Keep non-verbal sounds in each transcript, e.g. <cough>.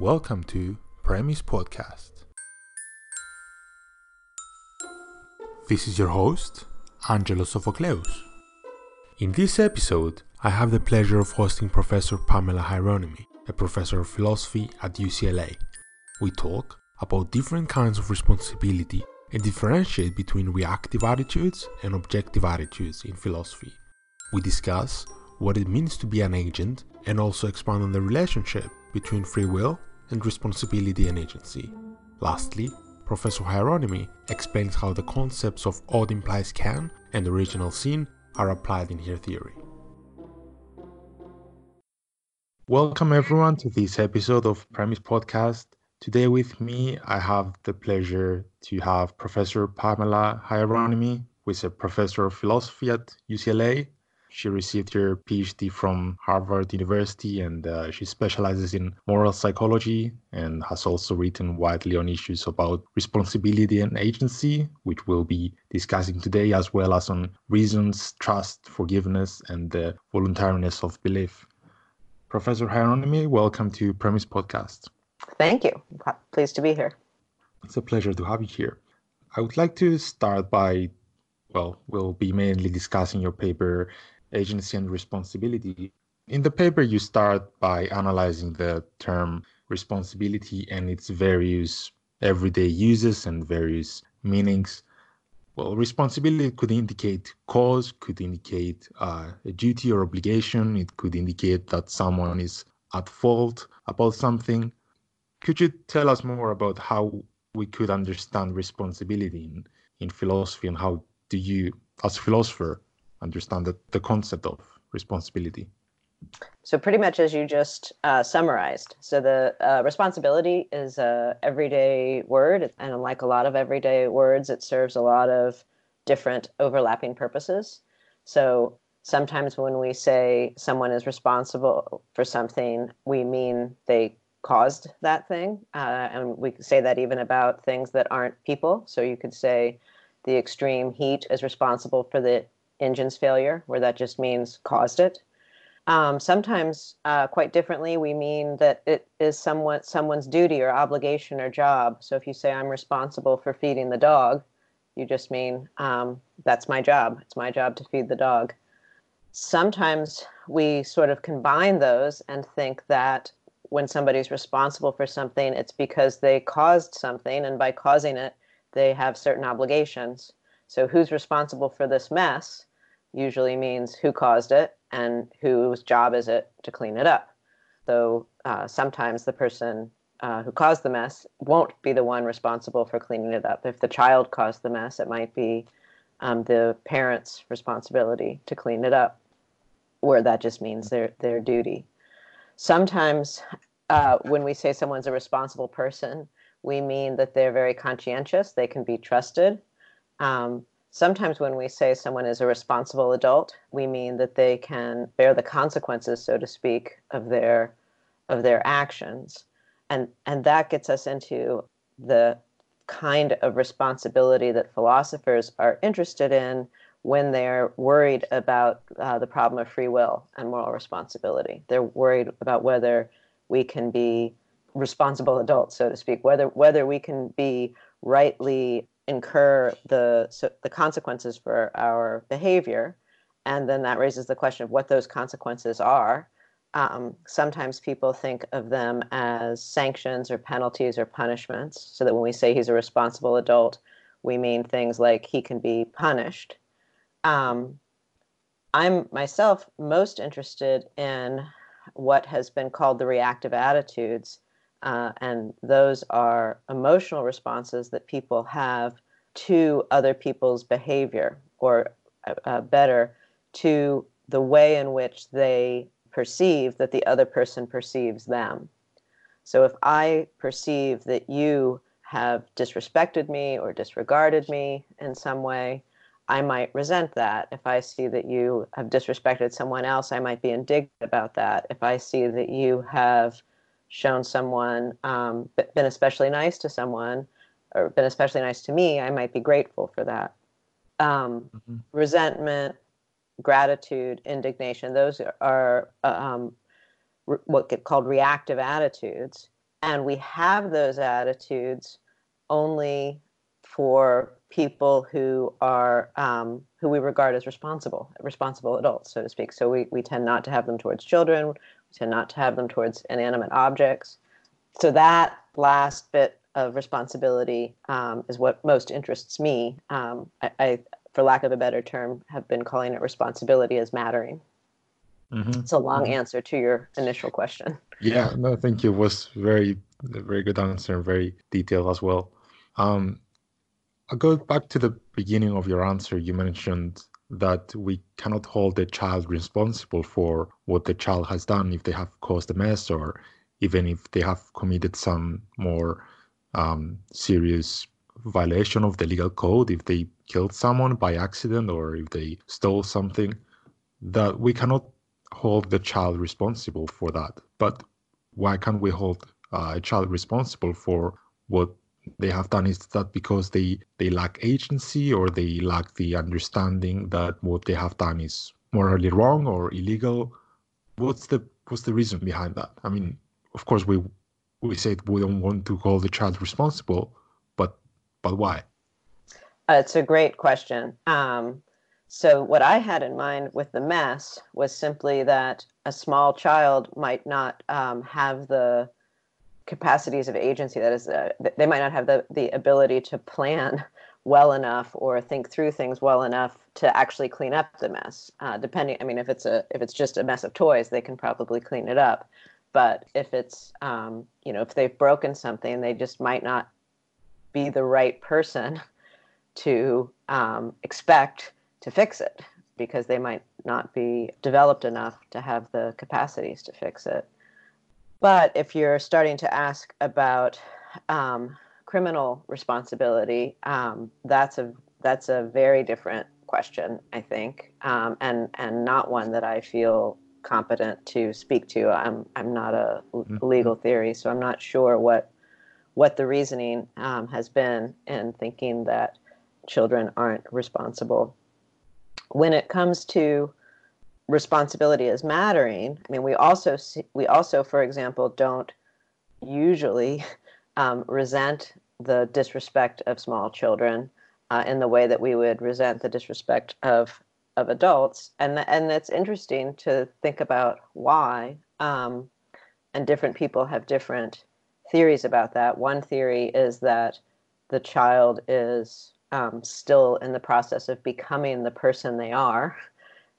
Welcome to Premise Podcast. This is your host, Angelo Sophocleus. In this episode, I have the pleasure of hosting Professor Pamela Hieronymi, a professor of philosophy at UCLA. We talk about different kinds of responsibility and differentiate between reactive attitudes and objective attitudes in philosophy. We discuss what it means to be an agent and also expand on the relationship between free will and responsibility and agency. Lastly, Professor Hieronymi explains how the concepts of ought implies can and original sin are applied in her theory. Welcome everyone to this episode of Premise Podcast. Today with me, I have the pleasure to have Professor Pamela Hieronymi, who is a professor of philosophy at UCLA she received her PhD from Harvard University and uh, she specializes in moral psychology and has also written widely on issues about responsibility and agency, which we'll be discussing today, as well as on reasons, trust, forgiveness, and the voluntariness of belief. Professor Hieronymi, welcome to Premise Podcast. Thank you. Pleased to be here. It's a pleasure to have you here. I would like to start by well, we'll be mainly discussing your paper agency and responsibility. In the paper, you start by analyzing the term responsibility and its various everyday uses and various meanings. Well, responsibility could indicate cause, could indicate uh, a duty or obligation, it could indicate that someone is at fault about something. Could you tell us more about how we could understand responsibility in, in philosophy and how do you, as a philosopher, understand the, the concept of responsibility. So pretty much as you just uh, summarized. So the uh, responsibility is a everyday word, and unlike a lot of everyday words, it serves a lot of different overlapping purposes. So sometimes when we say someone is responsible for something, we mean they caused that thing, uh, and we say that even about things that aren't people. So you could say the extreme heat is responsible for the engine's failure, where that just means caused it. Um, sometimes, uh, quite differently, we mean that it is somewhat someone's duty or obligation or job. So if you say I'm responsible for feeding the dog, you just mean um, that's my job. It's my job to feed the dog. Sometimes we sort of combine those and think that when somebody's responsible for something, it's because they caused something, and by causing it, they have certain obligations. So who's responsible for this mess? Usually means who caused it and whose job is it to clean it up. So uh, sometimes the person uh, who caused the mess won't be the one responsible for cleaning it up. If the child caused the mess, it might be um, the parent's responsibility to clean it up, where that just means their their duty. Sometimes, uh, when we say someone's a responsible person, we mean that they're very conscientious. They can be trusted. Um, sometimes when we say someone is a responsible adult, we mean that they can bear the consequences, so to speak, of their of their actions. And and that gets us into the kind of responsibility that philosophers are interested in when they're worried about uh, the problem of free will and moral responsibility. They're worried about whether we can be responsible adults, so to speak, whether whether we can be rightly incur the so the consequences for our behavior, and then that raises the question of what those consequences are. Um, sometimes people think of them as sanctions or penalties or punishments, so that when we say he's a responsible adult, we mean things like he can be punished. Um, I'm myself most interested in what has been called the reactive attitudes uh, and those are emotional responses that people have to other people's behavior, or uh, uh, better, to the way in which they perceive that the other person perceives them. So if I perceive that you have disrespected me or disregarded me in some way, I might resent that. If I see that you have disrespected someone else, I might be indignant about that. If I see that you have shown someone, um, been especially nice to someone, or been especially nice to me, I might be grateful for that. Um, mm-hmm. Resentment, gratitude, indignation, those are um, re- what get called reactive attitudes. and we have those attitudes only for people who are um, who we regard as responsible responsible adults so to speak so we, we tend not to have them towards children tend not to have them towards inanimate objects so that last bit of responsibility um, is what most interests me um, I, I, for lack of a better term have been calling it responsibility as mattering mm-hmm. it's a long mm-hmm. answer to your initial question yeah no thank you it was very very good answer and very detailed as well um, I'll go back to the beginning of your answer. You mentioned that we cannot hold the child responsible for what the child has done if they have caused a mess or even if they have committed some more um, serious violation of the legal code, if they killed someone by accident or if they stole something, that we cannot hold the child responsible for that. But why can't we hold uh, a child responsible for what they have done is that because they they lack agency or they lack the understanding that what they have done is morally wrong or illegal what's the what's the reason behind that? I mean of course we we said we don't want to call the child responsible but but why? Uh, it's a great question. Um, so what i had in mind with the mess was simply that a small child might not um, have the capacities of agency that is uh, they might not have the, the ability to plan well enough or think through things well enough to actually clean up the mess. Uh, depending i mean if it's a if it's just a mess of toys they can probably clean it up. But if it's um, you know if they've broken something they just might not be the right person to um, expect to fix it because they might not be developed enough to have the capacities to fix it but if you're starting to ask about um, criminal responsibility, um, that's a that's a very different question, I think, um, and and not one that I feel competent to speak to. I'm I'm not a mm-hmm. legal theory, so I'm not sure what what the reasoning um, has been in thinking that children aren't responsible. When it comes to responsibility as mattering, I mean, we also see, we also, for example, don't usually <laughs> um, resent the disrespect of small children uh, in the way that we would resent the disrespect of of adults, and and it's interesting to think about why. Um, and different people have different theories about that. One theory is that the child is um, still in the process of becoming the person they are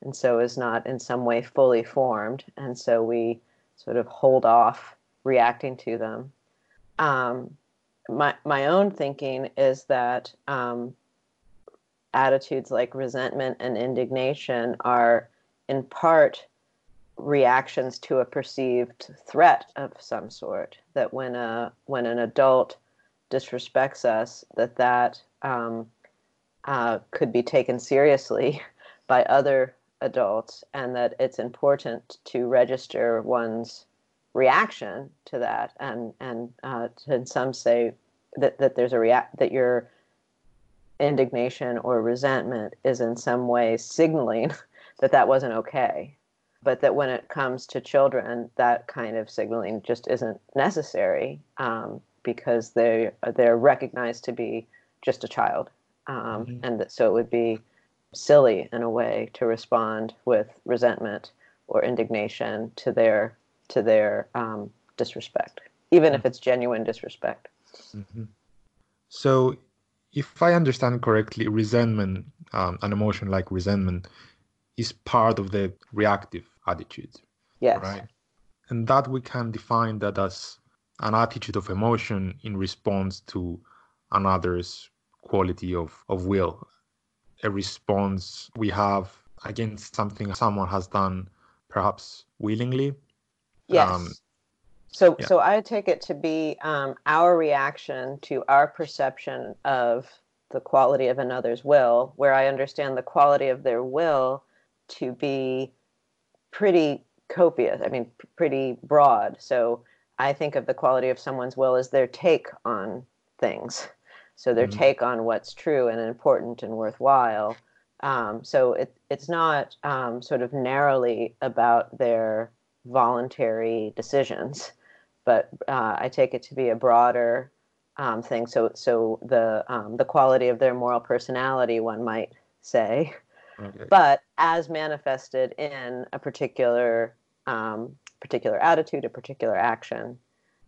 and so is not in some way fully formed. And so we sort of hold off reacting to them. Um, my, my own thinking is that um, attitudes like resentment and indignation are in part reactions to a perceived threat of some sort that when a when an adult disrespects us that that um, uh, could be taken seriously <laughs> by other adults and that it's important to register one's reaction to that and and uh, and some say that that there's a react that your indignation or resentment is in some way signaling <laughs> that that wasn't okay but that when it comes to children that kind of signaling just isn't necessary um, because they they're recognized to be just a child um, mm-hmm. and that, so it would be silly in a way to respond with resentment or indignation to their to their um, disrespect, even if it's genuine disrespect. Mm-hmm. So, if I understand correctly, resentment, um, an emotion like resentment, is part of the reactive attitude. Yes. Right. And that we can define that as an attitude of emotion in response to another's quality of, of will a response we have against something someone has done perhaps willingly. Yes. Um, so yeah. so i take it to be um, our reaction to our perception of the quality of another's will where i understand the quality of their will to be pretty copious i mean pretty broad. So i think of the quality of someone's will as their take on things so their mm-hmm. take on what's true and important and worthwhile. Um, so it, it's not um, sort of narrowly about their voluntary decisions, but uh, I take it to be a broader um, thing. So, so the um, the quality of their moral personality, one might say, okay. but as manifested in a particular um, particular attitude, a particular action.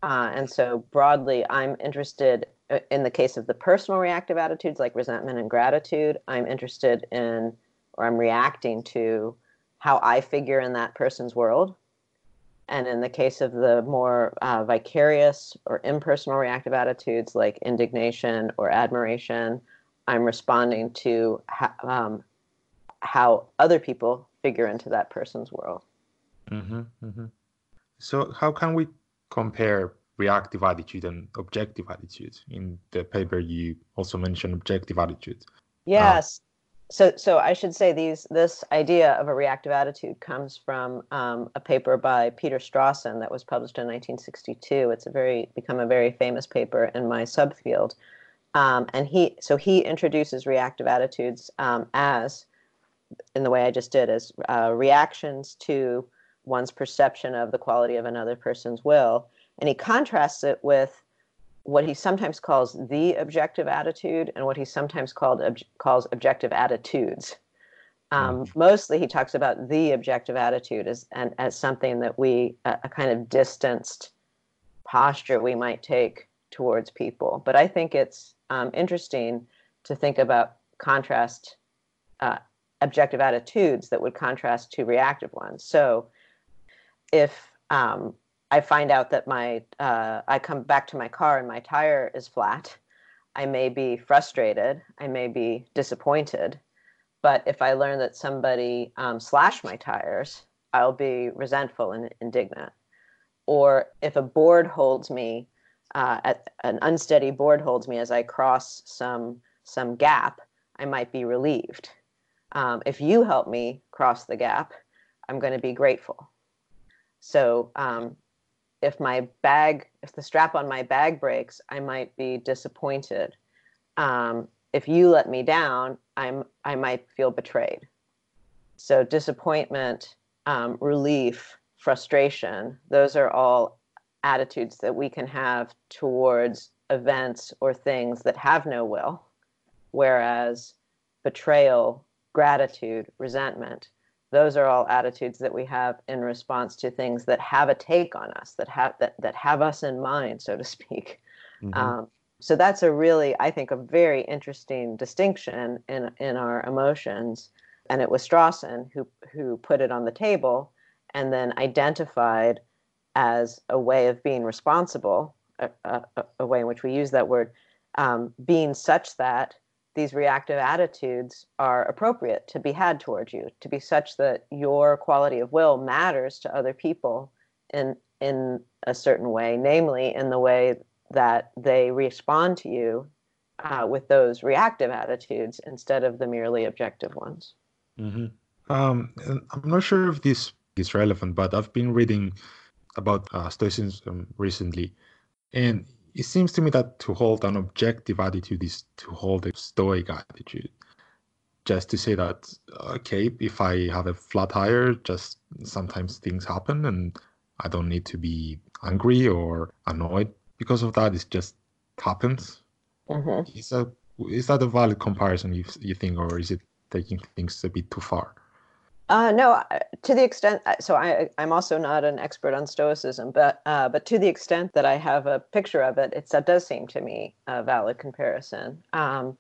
Uh, and so broadly, I'm interested in the case of the personal reactive attitudes like resentment and gratitude. I'm interested in, or I'm reacting to, how I figure in that person's world. And in the case of the more uh, vicarious or impersonal reactive attitudes like indignation or admiration, I'm responding to ha- um, how other people figure into that person's world. Mm-hmm, mm-hmm. So, how can we compare reactive attitude and objective attitude? In the paper, you also mentioned objective attitude. Yes. Uh, so, so I should say these this idea of a reactive attitude comes from um, a paper by Peter Strawson that was published in 1962. It's a very become a very famous paper in my subfield, um, and he so he introduces reactive attitudes um, as in the way I just did as uh, reactions to one's perception of the quality of another person's will. And he contrasts it with what he sometimes calls the objective attitude and what he sometimes called ob- calls objective attitudes. Um, mm. Mostly, he talks about the objective attitude as and as something that we a, a, kind of distanced posture we might take towards people. But I think it's um, interesting to think about contrast uh, objective attitudes that would contrast to reactive ones. So if um, I find out that my uh, I come back to my car and my tire is flat, I may be frustrated. I may be disappointed. But if I learn that somebody um, slashed my tires, I'll be resentful and indignant. Or if a board holds me, uh, at, an unsteady board holds me as I cross some some gap, I might be relieved. Um, if you help me cross the gap, I'm going to be grateful. So um, if my bag, if the strap on my bag breaks, I might be disappointed. Um, if you let me down, I'm I might feel betrayed. So disappointment, um, relief, frustration, those are all attitudes that we can have towards events or things that have no will. Whereas betrayal, gratitude, resentment, those are all attitudes that we have in response to things that have a take on us that have that, that have us in mind so to speak mm-hmm. um, so that's a really i think a very interesting distinction in in our emotions and it was strawson who who put it on the table and then identified as a way of being responsible a, a, a way in which we use that word um, being such that these reactive attitudes are appropriate to be had towards you to be such that your quality of will matters to other people in in a certain way namely in the way that they respond to you uh, with those reactive attitudes instead of the merely objective ones mm-hmm. um, i'm not sure if this is relevant but i've been reading about uh, stoicism recently and it seems to me that to hold an objective attitude is to hold a stoic attitude. Just to say that, okay, if I have a flat tire, just sometimes things happen and I don't need to be angry or annoyed because of that. It just happens. Mm-hmm. Is, that, is that a valid comparison, you, you think, or is it taking things a bit too far? Uh, no, to the extent. Uh, so I, I'm also not an expert on Stoicism, but uh, but to the extent that I have a picture of it, it does seem to me a valid comparison. Um,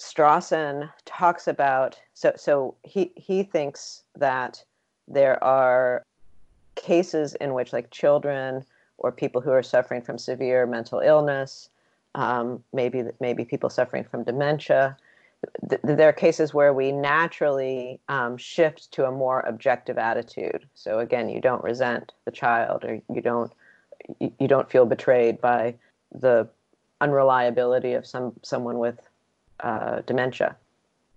Strawson talks about so so he he thinks that there are cases in which like children or people who are suffering from severe mental illness, um, maybe maybe people suffering from dementia, th- there are cases where we naturally um, shift to a more objective attitude. So again, you don't resent the child, or you don't you don't feel betrayed by the unreliability of some someone with uh, dementia.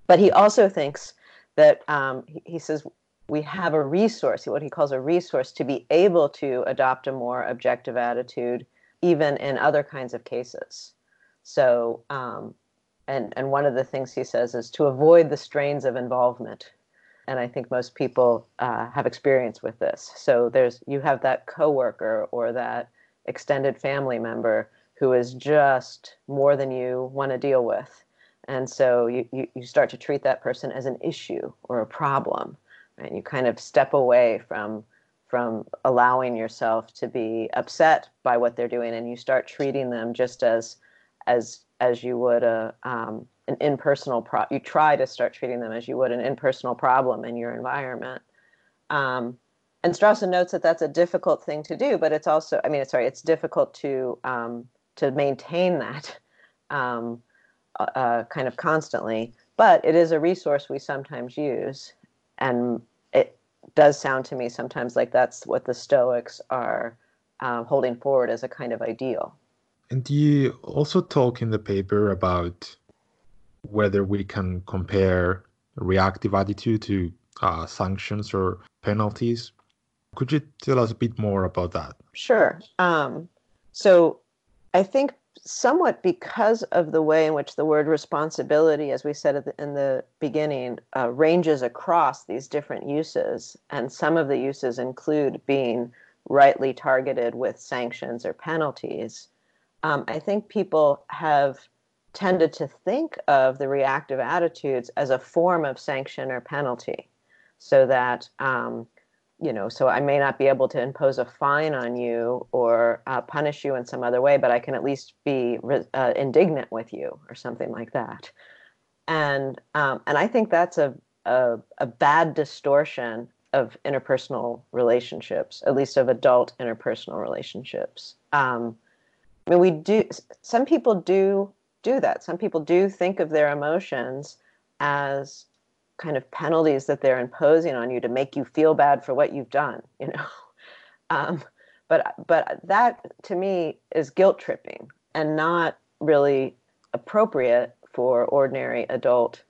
But he also thinks that um, he, he says we have a resource, what he calls a resource, to be able to adopt a more objective attitude, even in other kinds of cases. So um, and and one of the things he says is to avoid the strains of involvement and i think most people uh, have experience with this so there's you have that coworker or that extended family member who is just more than you want to deal with. And so you, you, you start to treat that person as an issue or a problem. And you kind of step away from from allowing yourself to be upset by what they're doing and you start treating them just as as as you would a um, an impersonal pro you try to start treating them as you would an impersonal problem in your environment um, and Strawson notes that that's a difficult thing to do but it's also i mean sorry it's difficult to um, to maintain that <laughs> um, uh, uh, kind of constantly but it is a resource we sometimes use and it does sound to me sometimes like that's what the Stoics are um, holding forward as a kind of ideal. And you also talk in the paper about whether we can compare reactive attitude to uh, sanctions or penalties. Could you tell us a bit more about that? Sure. Um, so I think somewhat because of the way in which the word responsibility, as we said in the beginning, uh, ranges across these different uses, and some of the uses include being rightly targeted with sanctions or penalties. Um, I think people have tended to think of the reactive attitudes as a form of sanction or penalty, so that um, you know, so I may not be able to impose a fine on you or uh, punish you in some other way, but I can at least be uh, indignant with you or something like that. And um, and I think that's a, a, a bad distortion of interpersonal relationships, at least of adult interpersonal relationships. Um, I mean, we do. Some people do do that. Some people do think of their emotions as kind of penalties that they're imposing on you to make you feel bad for what you've done you know <laughs> um, but but that to me is guilt tripping and not really appropriate for ordinary adult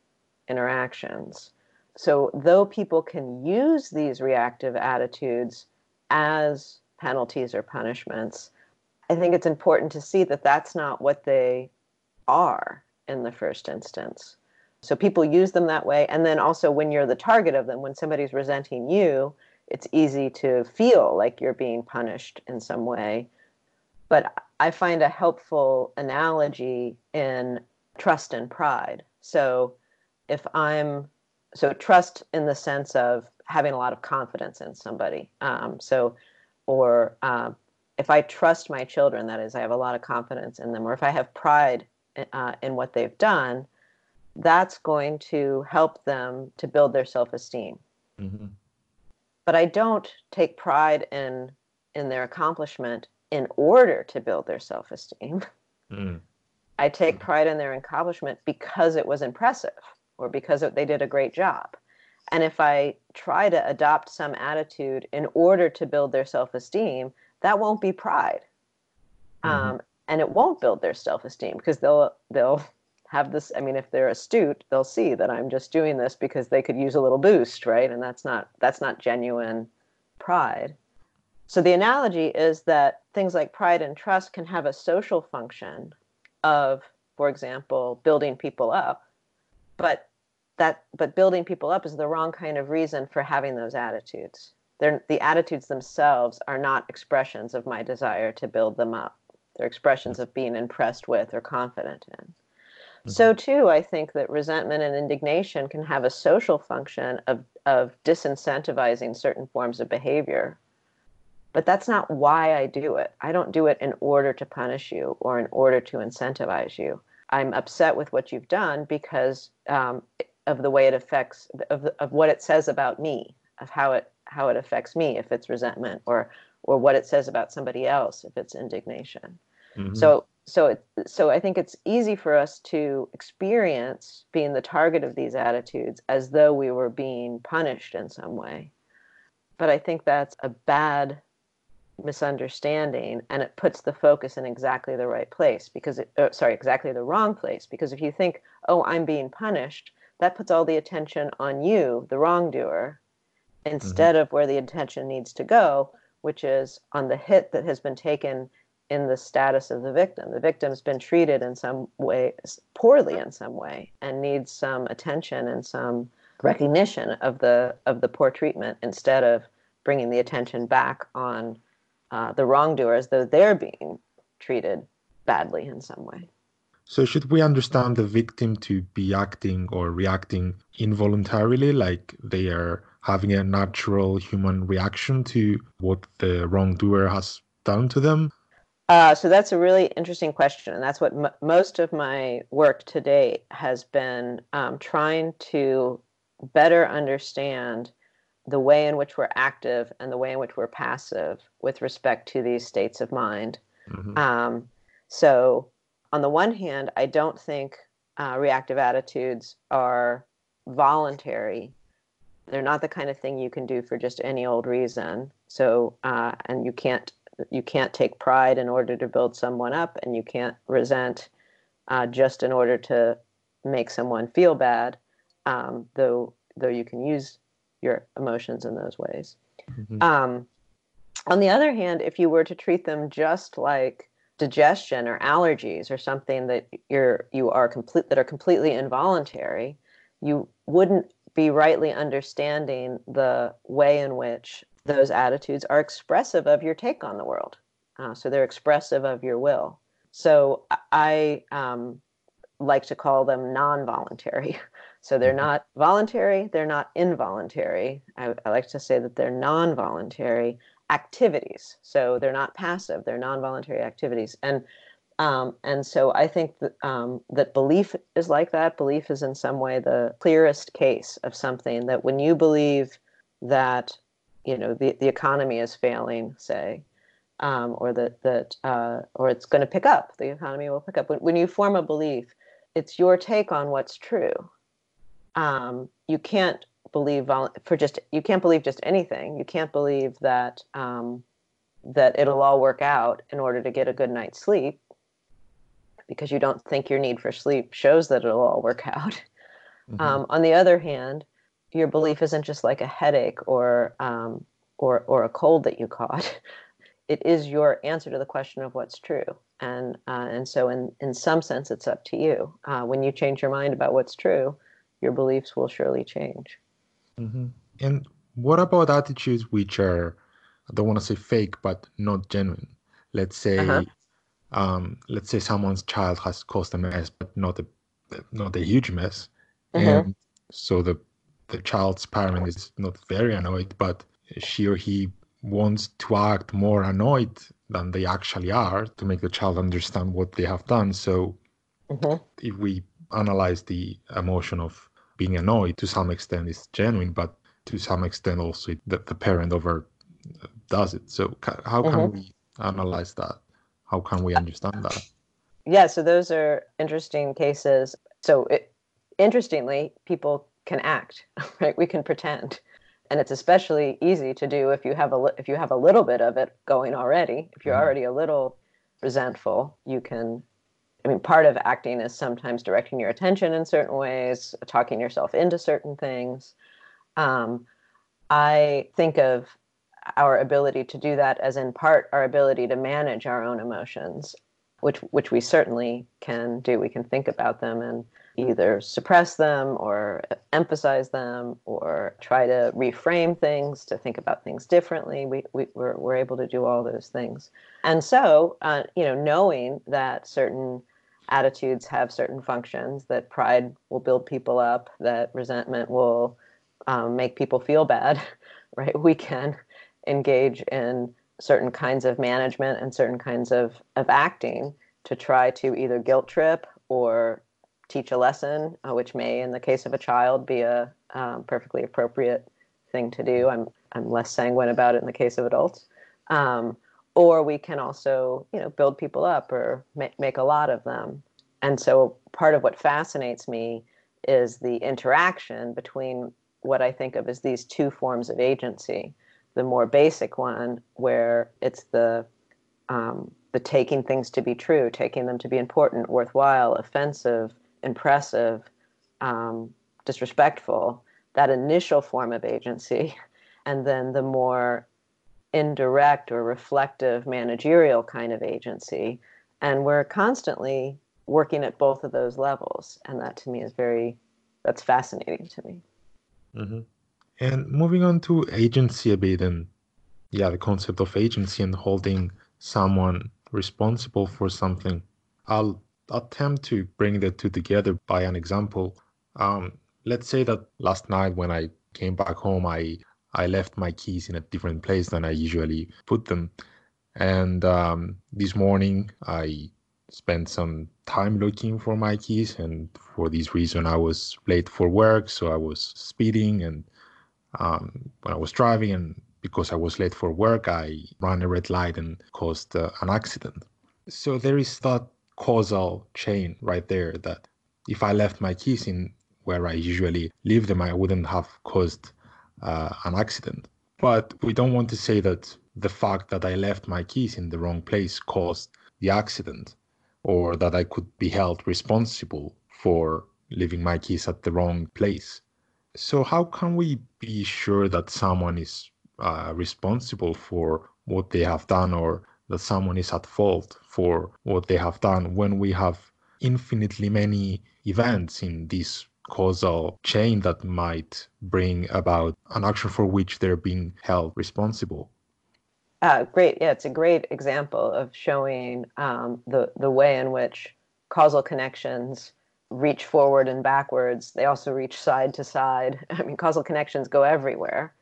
interactions so though people can use these reactive attitudes as penalties or punishments i think it's important to see that that's not what they are in the first instance so people use them that way. And then also when you're the target of them, when somebody's resenting you, it's easy to feel like you're being punished in some way. But I find a helpful analogy in trust and pride. So if I'm, so trust in the sense of having a lot of confidence in somebody. Um, so, or um, if I trust my children, that is, I have a lot of confidence in them, or if I have pride uh, in what they've done, that's going to help them to build their self-esteem mm-hmm. but i don't take pride in in their accomplishment in order to build their self-esteem mm. i take pride in their accomplishment because it was impressive or because it, they did a great job and if i try to adopt some attitude in order to build their self-esteem that won't be pride. Mm-hmm. um, and it won't build their self-esteem because they'll they'll have this i mean if they're astute they'll see that i'm just doing this because they could use a little boost right? And that's not that's not genuine pride. So the analogy is that things like pride and trust can have a social function of for example building people up but that but building people up is the wrong kind of reason for having those attitudes they're, the attitudes themselves are not expressions of my desire to build them up they're expressions of being impressed with or confident in so too, I think that resentment and indignation can have a social function of of disincentivizing certain forms of behavior. But that's not why I do it. I don't do it in order to punish you or in order to incentivize you. I'm upset with what you've done because um, of the way it affects of, of what it says about me, of how it how it affects me if it's resentment or or what it says about somebody else if it's indignation. Mm-hmm. So so it, so I think it's easy for us to experience being the target of these attitudes as though we were being punished in some way. But I think that's a bad misunderstanding and it puts the focus in exactly the right place because it uh, sorry exactly the wrong place because if you think oh i'm being punished that puts all the attention on you the wrongdoer instead mm-hmm. of where the attention needs to go which is on the hit that has been taken in the status of the victim. The victim's been treated in some way poorly in some way and needs some attention and some recognition of the of the poor treatment instead of bringing the attention back on uh, the wrongdoer as though they're being treated badly in some way. So, should we understand the victim to be acting or reacting involuntarily, like they are having a natural human reaction to what the wrongdoer has done to them? Uh, so that's a really interesting question, and that's what m- most of my work today has been um, trying to better understand the way in which we're active and the way in which we're passive with respect to these states of mind. Mm-hmm. Um, so, on the one hand, I don't think uh, reactive attitudes are voluntary. They're not the kind of thing you can do for just any old reason. So, uh, and you can't you can't take pride in order to build someone up, and you can't resent uh, just in order to make someone feel bad. Um, though though you can use your emotions in those ways. Mm-hmm. Um, on the other hand, if you were to treat them just like digestion or allergies or something that you're you are complete that are completely involuntary, you wouldn't be rightly understanding the way in which those attitudes are expressive of your take on the world. Uh, so they're expressive of your will. So I um, like to call them non voluntary. <laughs> So they're mm-hmm. not voluntary, they're not involuntary. I, I like to say that they're non voluntary activities. So they're not passive, they're non voluntary activities. And um, and so I think that, um, that belief is like that. Belief is in some way the clearest case of something that when you believe that you know the, the economy is failing say um, or that that uh, or it's going to pick up the economy will pick up when, when you form a belief it's your take on what's true. Um, you can't believe vol- for just you can't believe just anything. You can't believe that um, that it'll all work out in order to get a good night's sleep because you don't think your need for sleep shows that it'll all work <laughs> out mm-hmm. um, on the other hand your belief isn't just like a headache or um, or or a cold that you caught. <laughs> It is your answer to the question of what's true, and uh, and so in in some sense, it's up to you. Uh, when you change your mind about what's true, your beliefs will surely change. Mm-hmm. And what about attitudes which are, I don't want to say fake, but not genuine? Let's say, uh-huh. Um, let's say someone's child has caused a mess, but not a not a huge mess, mm-hmm. and so the the child's parent is not very annoyed, but she or he wants to act more annoyed than they actually are to make the child understand what they have done. So mm-hmm. if we analyze the emotion of being annoyed to some extent is genuine, but to some extent also that the parent over does it. So how can mm-hmm. we analyze that? How can we understand that? Yeah, so those are interesting cases. So it, interestingly, people can act, <laughs> right? We can pretend. And it's especially easy to do if you have a if you have a little bit of it going already. If you're mm-hmm. already a little resentful, you can I mean, part of acting is sometimes directing your attention in certain ways, talking yourself into certain things. Um, I think of our ability to do that as in part our ability to manage our own emotions, which which we certainly can do. We can think about them and either suppress them or emphasize them or try to reframe things to think about things differently. We, we we're, we're able to do all those things. And so uh, you know knowing that certain attitudes have certain functions that pride will build people up that resentment will um, make people feel bad <laughs> right? We can engage in certain kinds of management and certain kinds of, of acting to try to either guilt trip or teach a lesson, uh, which may, in the case of a child, be a um, perfectly appropriate thing to do. I'm I'm less sanguine about it in the case of adults. Um, or we can also, you know, build people up or ma- make a lot of them. And so, part of what fascinates me is the interaction between what I think of as these two forms of agency. The more basic one, where it's the um, the taking things to be true, taking them to be important, worthwhile, offensive, impressive, um, disrespectful, that initial form of agency, <laughs> and then the more indirect or reflective managerial kind of agency. And we're constantly working at both of those levels. And that to me is very, that's fascinating to me. Mm-hmm. And moving on to agency a bit and yeah, the concept of agency and holding someone responsible for something. I'll attempt to bring the two together by an example. Um, let's say that last night when I came back home, I I left my keys in a different place than I usually put them, and um, this morning I spent some time looking for my keys, and for this reason I was late for work, so I was speeding and um, when I was driving, and because I was late for work, I ran a red light and caused uh, an accident. So there is that causal chain right there that if I left my keys in where I usually leave them, I wouldn't have caused uh, an accident. But we don't want to say that the fact that I left my keys in the wrong place caused the accident or that I could be held responsible for leaving my keys at the wrong place. So, how can we be sure that someone is uh, responsible for what they have done or that someone is at fault for what they have done when we have infinitely many events in this causal chain that might bring about an action for which they're being held responsible. Uh, great. Yeah, it's a great example of showing um, the, the way in which causal connections reach forward and backwards. They also reach side to side. <laughs> I mean, causal connections go everywhere.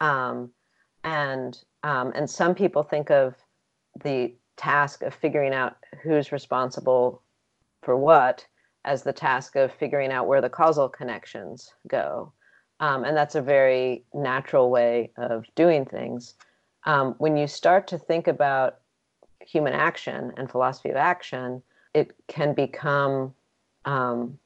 Um, and um, and some people think of the task of figuring out who's responsible for what as the task of figuring out where the causal connections go. Um, and that's a very natural way of doing things. Um, when you start to think about human action and philosophy of action, it can become, um,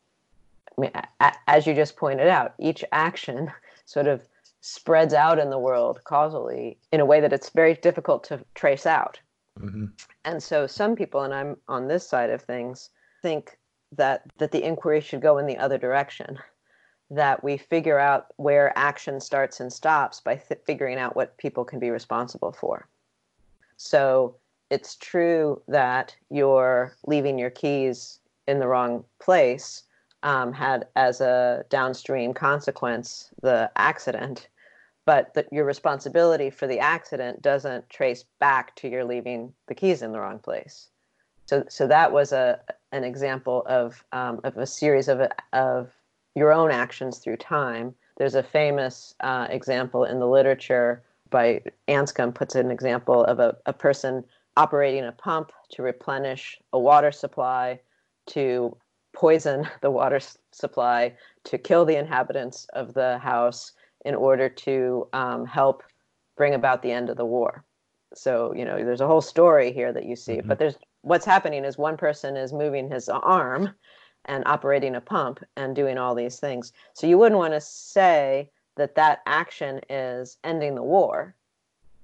I mean, a, as you just pointed out, each action <laughs> sort of spreads out in the world causally in a way that it's very difficult to trace out. Mm-hmm. And so some people, and I'm on this side of things, think that that the inquiry should go in the other direction. That we figure out where action starts and stops by th- figuring out what people can be responsible for. So it's true that you're leaving your keys in the wrong place um, had as a downstream consequence the accident, but that your responsibility for the accident doesn't trace back to your leaving the keys in the wrong place. So, so that was a an example of um, of a series of of your own actions through time. There's a famous uh, example in the literature by Anscombe puts an example of a, a person operating a pump to replenish a water supply to poison <laughs> the water supply to kill the inhabitants of the house in order to um, help bring about the end of the war. So, you know, there's a whole story here that you see, mm-hmm. but there's what's happening is one person is moving his arm and operating a pump and doing all these things. So you wouldn't want to say that that action is ending the war,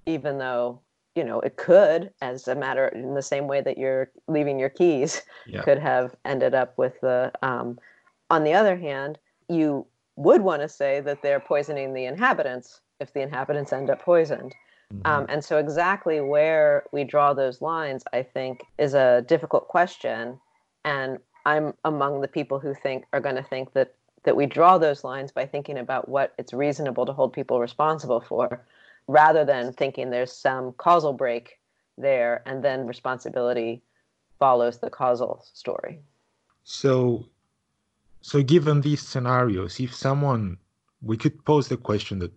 even though you know it could as a matter in the same way that you're leaving your keys yeah. could have ended up with the um, on the other hand you would want to say that they're poisoning the inhabitants if the inhabitants end up poisoned mm-hmm. um, and so exactly where we draw those lines i think is a difficult question and i'm among the people who think are going to think that that we draw those lines by thinking about what it's reasonable to hold people responsible for rather than thinking there's some causal break there and then responsibility follows the causal story. So, so given these scenarios, if someone, we could pose the question that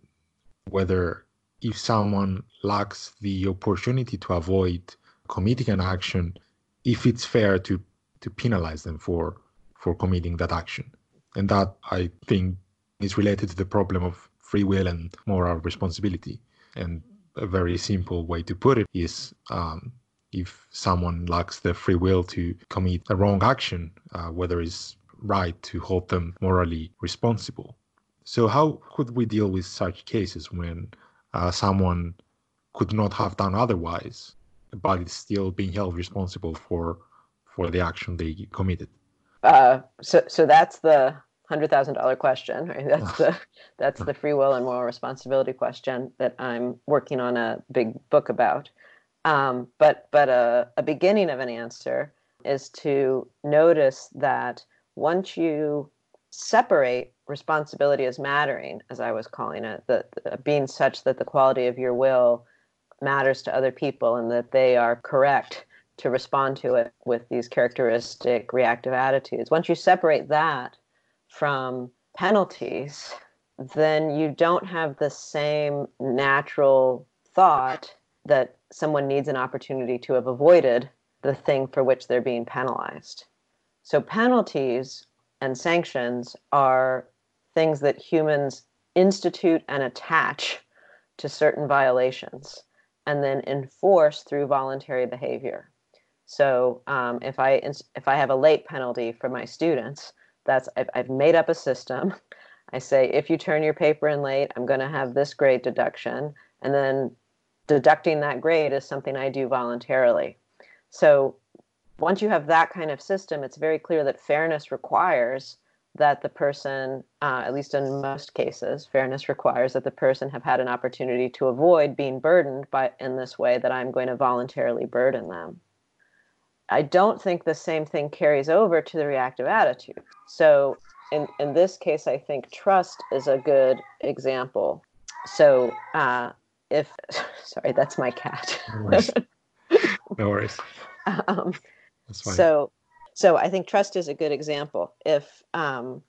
whether if someone lacks the opportunity to avoid committing an action, if it's fair to to penalize them for for committing that action, and that I think is related to the problem of free will and moral responsibility. And a very simple way to put it is um, if someone lacks the free will to commit a wrong action, uh, whether it's right to hold them morally responsible. So, how could we deal with such cases when uh, someone could not have done otherwise, but is still being held responsible for for the action they committed? Uh, so, so that's the hundred thousand dollar question. Right? That's the <laughs> that's the free will and moral responsibility question that I'm working on a big book about. Um, but but a, a beginning of an answer is to notice that once you separate responsibility as mattering, as I was calling it, that being such that the quality of your will matters to other people and that they are correct to respond to it with these characteristic reactive attitudes. Once you separate that from penalties, then you don't have the same natural thought that someone needs an opportunity to have avoided the thing for which they're being penalized. So, penalties and sanctions are things that humans institute and attach to certain violations and then enforce through voluntary behavior. So um, if I if I have a late penalty for my students, that's I've, I've made up a system. I say if you turn your paper in late, I'm going to have this grade deduction, and then deducting that grade is something I do voluntarily. So once you have that kind of system, it's very clear that fairness requires that the person, uh, at least in most cases, fairness requires that the person have had an opportunity to avoid being burdened by in this way that I'm going to voluntarily burden them. I don't think the same thing carries over to the reactive attitude. So in, in this case, I think trust is a good example. So uh, if, <laughs> sorry, that's my cat. no worries. No worries. <laughs> um, so, so I think trust is a good example. If um,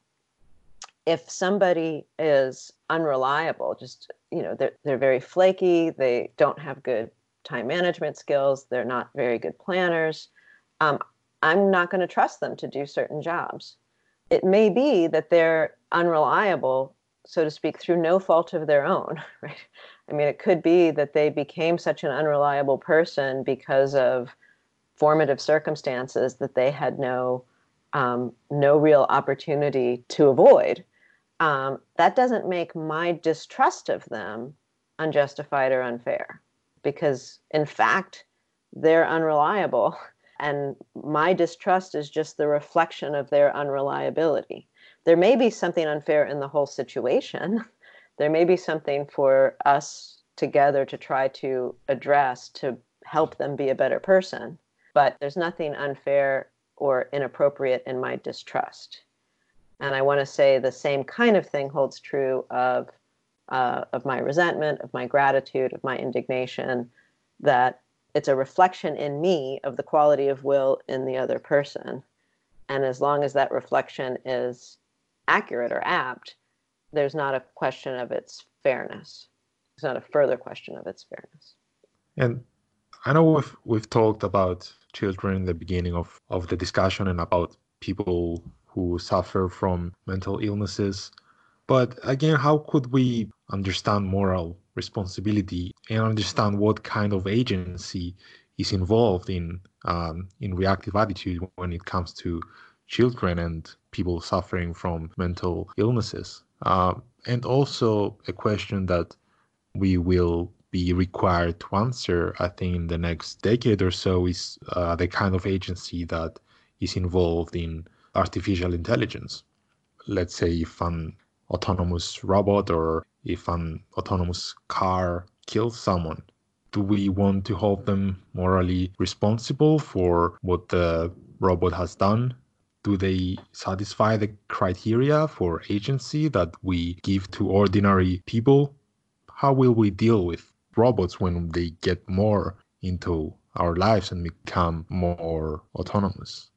if somebody is unreliable, just you know, they're they're very flaky. They don't have good time management skills. They're not very good planners um, I'm not going to trust them to do certain jobs. It may be that they're unreliable, so to speak, through no fault of their own, <laughs> right? I mean, it could be that they became such an unreliable person because of formative circumstances that they had no um, no real opportunity to avoid. Um, that doesn't make my distrust of them unjustified or unfair, because in fact, they're unreliable <laughs> and my distrust is just the reflection of their unreliability. There may be something unfair in the whole situation. <laughs> There may be something for us together to try to address to help them be a better person. But there's nothing unfair or inappropriate in my distrust. And I want to say the same kind of thing holds true of uh, of my resentment, of my gratitude, of my indignation. That it's a reflection in me of the quality of will in the other person. And as long as that reflection is accurate or apt, there's not a question of its fairness. There's not a further question of its fairness. And I know we've we've talked about children in the beginning of, of the discussion and about people who suffer from mental illnesses. But again, how could we understand moral responsibility and understand what kind of agency is involved in um, in reactive attitude when it comes to children and people suffering from mental illnesses. Uh, and also a question that we will be required to answer, I think, in the next decade or so is uh, the kind of agency that is involved in artificial intelligence. Let's say if an autonomous robot or if an autonomous car kills someone? Do we want to hold them morally responsible for what the robot has done? Do they satisfy the criteria for agency that we give to ordinary people? How will we deal with robots when they get more into our lives and become more autonomous?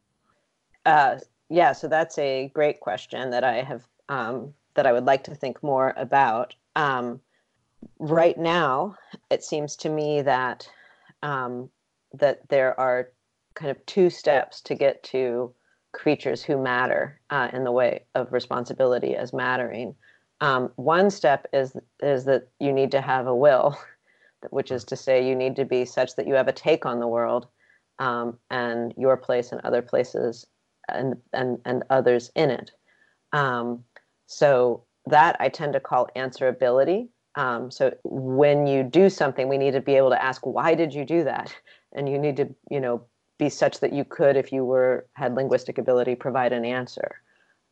Uh, yeah, so that's a great question that I have um, that I would like to think more about. Um, right now, it seems to me that um, that there are kind of two steps to get to creatures who matter uh, in the way of responsibility as mattering. Um, one step is is that you need to have a will, <laughs> which is to say you need to be such that you have a take on the world um, and your place and other places and and and others in it. Um, so that I tend to call answerability. Um, so when you do something, we need to be able to ask, why did you do that? And you need to, you know, be such that you could, if you were had linguistic ability, provide an answer.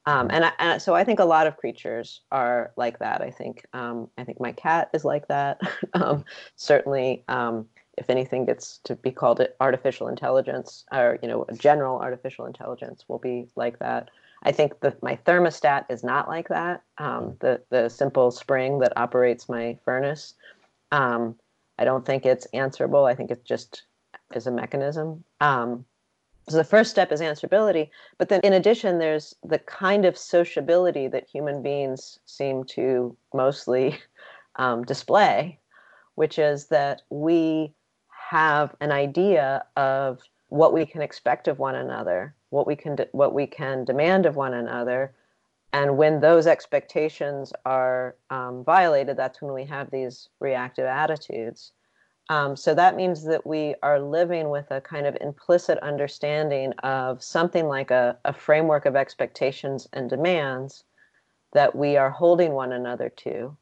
Um, and, I, and, so I think a lot of creatures are like that. I think um, I think my cat is like that. <laughs> um, certainly, um, if anything gets to be called artificial intelligence, or you know, general artificial intelligence will be like that. I think that my thermostat is not like that. Um, the the simple spring that operates my furnace. Um, I don't think it's answerable. I think it just is a mechanism. Um, so the first step is answerability. But then in addition, there's the kind of sociability that human beings seem to mostly <laughs> um, display, which is that we have an idea of what we can expect of one another, what we can what we can demand of one another, and when those expectations are um, violated, that's when we have these reactive attitudes. Um, so that means that we are living with a kind of implicit understanding of something like a, a framework of expectations and demands that we are holding one another to,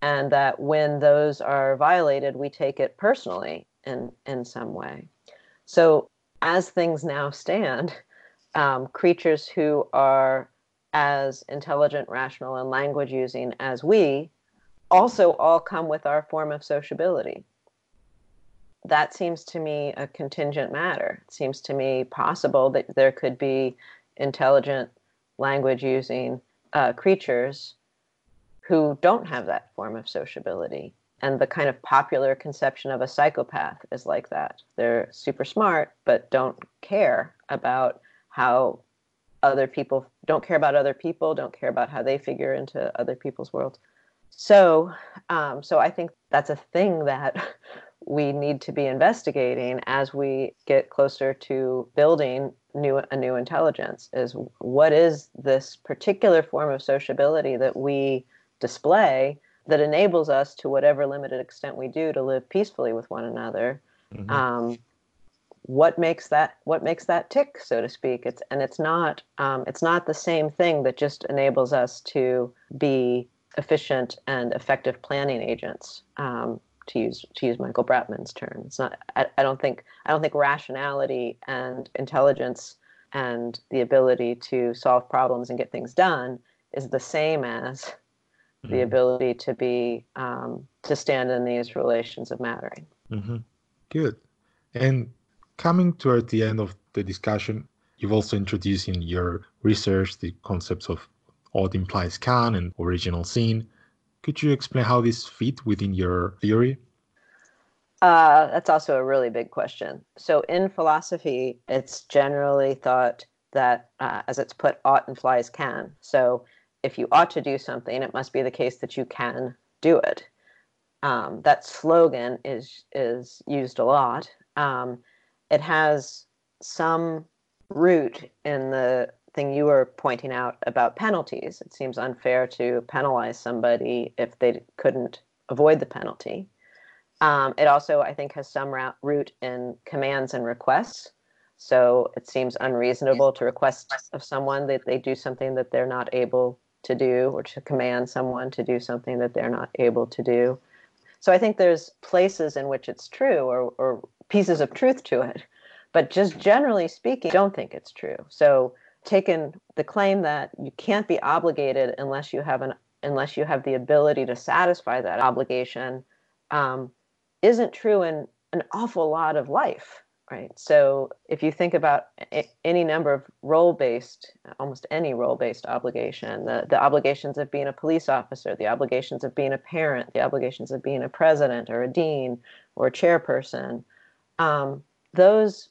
and that when those are violated, we take it personally in in some way. So as things now stand, um, creatures who are as intelligent, rational, and language using as we also all come with our form of sociability. That seems to me a contingent matter. It seems to me possible that there could be intelligent, language using uh, creatures who don't have that form of sociability. And the kind of popular conception of a psychopath is like that. They're super smart, but don't care about how other people don't care about other people, don't care about how they figure into other people's worlds. So, um, so I think that's a thing that <laughs> we need to be investigating as we get closer to building new a new intelligence. Is what is this particular form of sociability that we display that enables us, to whatever limited extent we do, to live peacefully with one another. Mm-hmm. Um, what makes that what makes that tick so to speak it's and it's not um, it's not the same thing that just enables us to be efficient and effective planning agents um, to use to use michael bratman's term it's not I, I don't think i don't think rationality and intelligence and the ability to solve problems and get things done is the same as mm-hmm. the ability to be um, to stand in these relations of mattering mm-hmm. good and coming toward the end of the discussion, you've also introduced in your research the concepts of ought implies can and original sin. Could you explain how this fit within your theory? Uh, that's also a really big question. So, in philosophy, it's generally thought that, uh, as it's put, ought implies can. So, if you ought to do something, it must be the case that you can do it. Um, that slogan is is used a lot. Um, it has some root in the thing you were pointing out about penalties. It seems unfair to penalize somebody if they couldn't avoid the penalty. Um, it also, I think, has some root in commands and requests. So it seems unreasonable to request of someone that they do something that they're not able to do, or to command someone to do something that they're not able to do. So I think there's places in which it's true, or, or pieces of truth to it. But just generally speaking, I don't think it's true. So taken the claim that you can't be obligated unless you have an unless you have the ability to satisfy that obligation um, isn't true in an awful lot of life right so if you think about any number of role-based almost any role-based obligation the, the obligations of being a police officer the obligations of being a parent the obligations of being a president or a dean or a chairperson um, those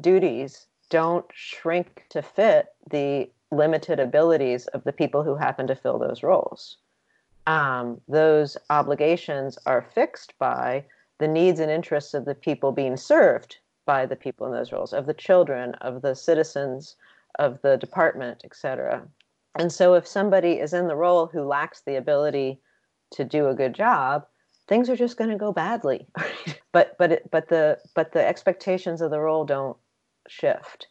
duties don't shrink to fit the limited abilities of the people who happen to fill those roles. Um, those obligations are fixed by the needs and interests of the people being served by the people in those roles, of the children, of the citizens, of the department, etc. And so, if somebody is in the role who lacks the ability to do a good job, things are just going to go badly <laughs> but but it, but the but the expectations of the role don't shift.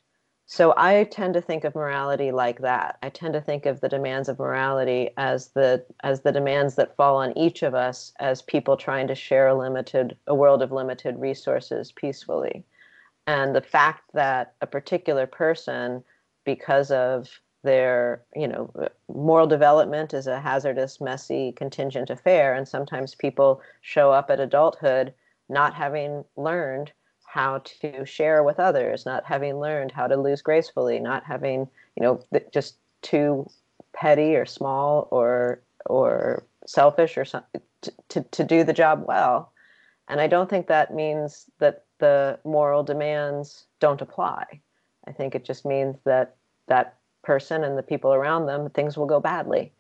So i tend to think of morality like that. I tend to think of the demands of morality as the as the demands that fall on each of us as people trying to share a limited a world of limited resources peacefully and the fact that a particular person because of their you know moral development is a hazardous messy contingent affair and sometimes people show up at adulthood not having learned how to share with others not having learned how to lose gracefully not having you know just too petty or small or or selfish or something to, to, to do the job well. And I don't think that means that the moral demands don't apply. I think it just means that that person and the people around them, things will go badly.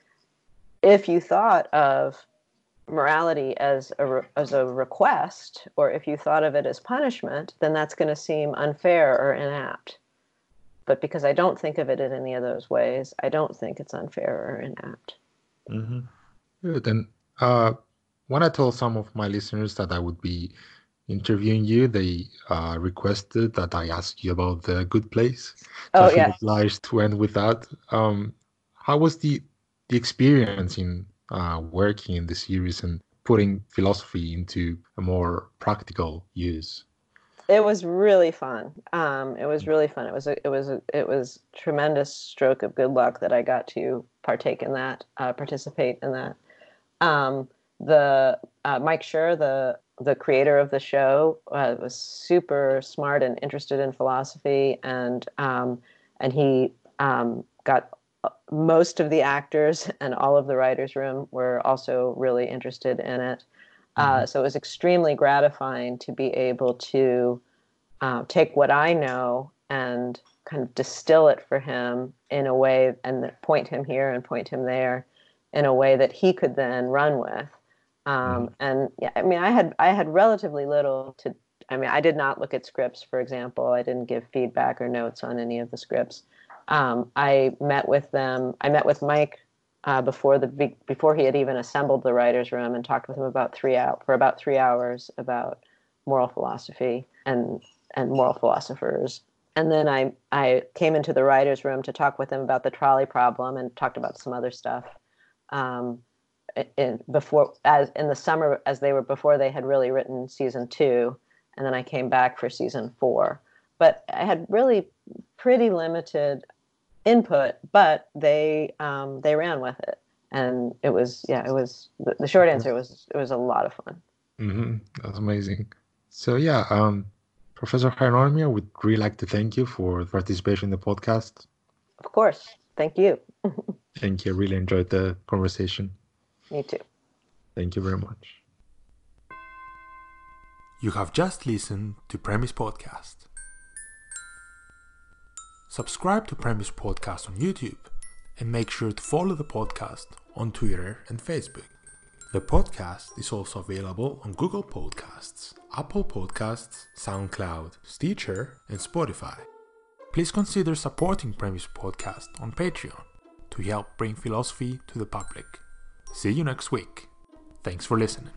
If you thought of morality as a, re- as a request, or if you thought of it as punishment, then that's going to seem unfair or inapt. But because I don't think of it in any of those ways, I don't think it's unfair or inapt. Mm-hmm. Good. And uh, when I told some of my listeners that I would be interviewing you, they uh, requested that I ask you about the Good Place. Oh So yeah. Obliged to end with that. Um, how was the the experience in uh, working in the series and putting philosophy into a more practical use? It was really fun. Um, it was really fun. It was a, it was a, it was tremendous stroke of good luck that I got to partake in that, uh, participate in that. Um, the uh, Mike Schur, the the creator of the show uh, was super smart and interested in philosophy, and um, and he um, got uh, most of the actors <laughs> and all of the writers' room were also really interested in it. Uh, mm-hmm. so it was extremely gratifying to be able to uh, take what I know and kind of distill it for him in a way and point him here and point him there in a way that he could then run with um, mm-hmm. and yeah, I mean, I had I had relatively little to. I mean, I did not look at scripts, for example. I didn't give feedback or notes on any of the scripts. Um, I met with them. I met with Mike uh, before the before he had even assembled the writers' room and talked with him about three out for about three hours about moral philosophy and and moral philosophers. And then I I came into the writers' room to talk with them about the trolley problem and talked about some other stuff. Um, in before as in the summer as they were before they had really written season two and then i came back for season four. But i had really pretty limited input but they um, they ran with it. And it was yeah it was the, the short answer was it was a lot of fun. Mm-hmm. that's amazing. So yeah um, professor Hieronymi would really like to thank you for participation in the podcast. Of course. Thank you. <laughs> Thank you. I really enjoyed the conversation me too. Thank you very much. You have just listened to Premise Podcast. Subscribe to Premise Podcast on YouTube and make sure to follow the podcast on Twitter and Facebook. The podcast is also available on Google Podcasts, Apple Podcasts, SoundCloud, Stitcher, and Spotify. Please consider supporting Premise Podcast on Patreon to help bring philosophy to the public. See you next week. Thanks for listening.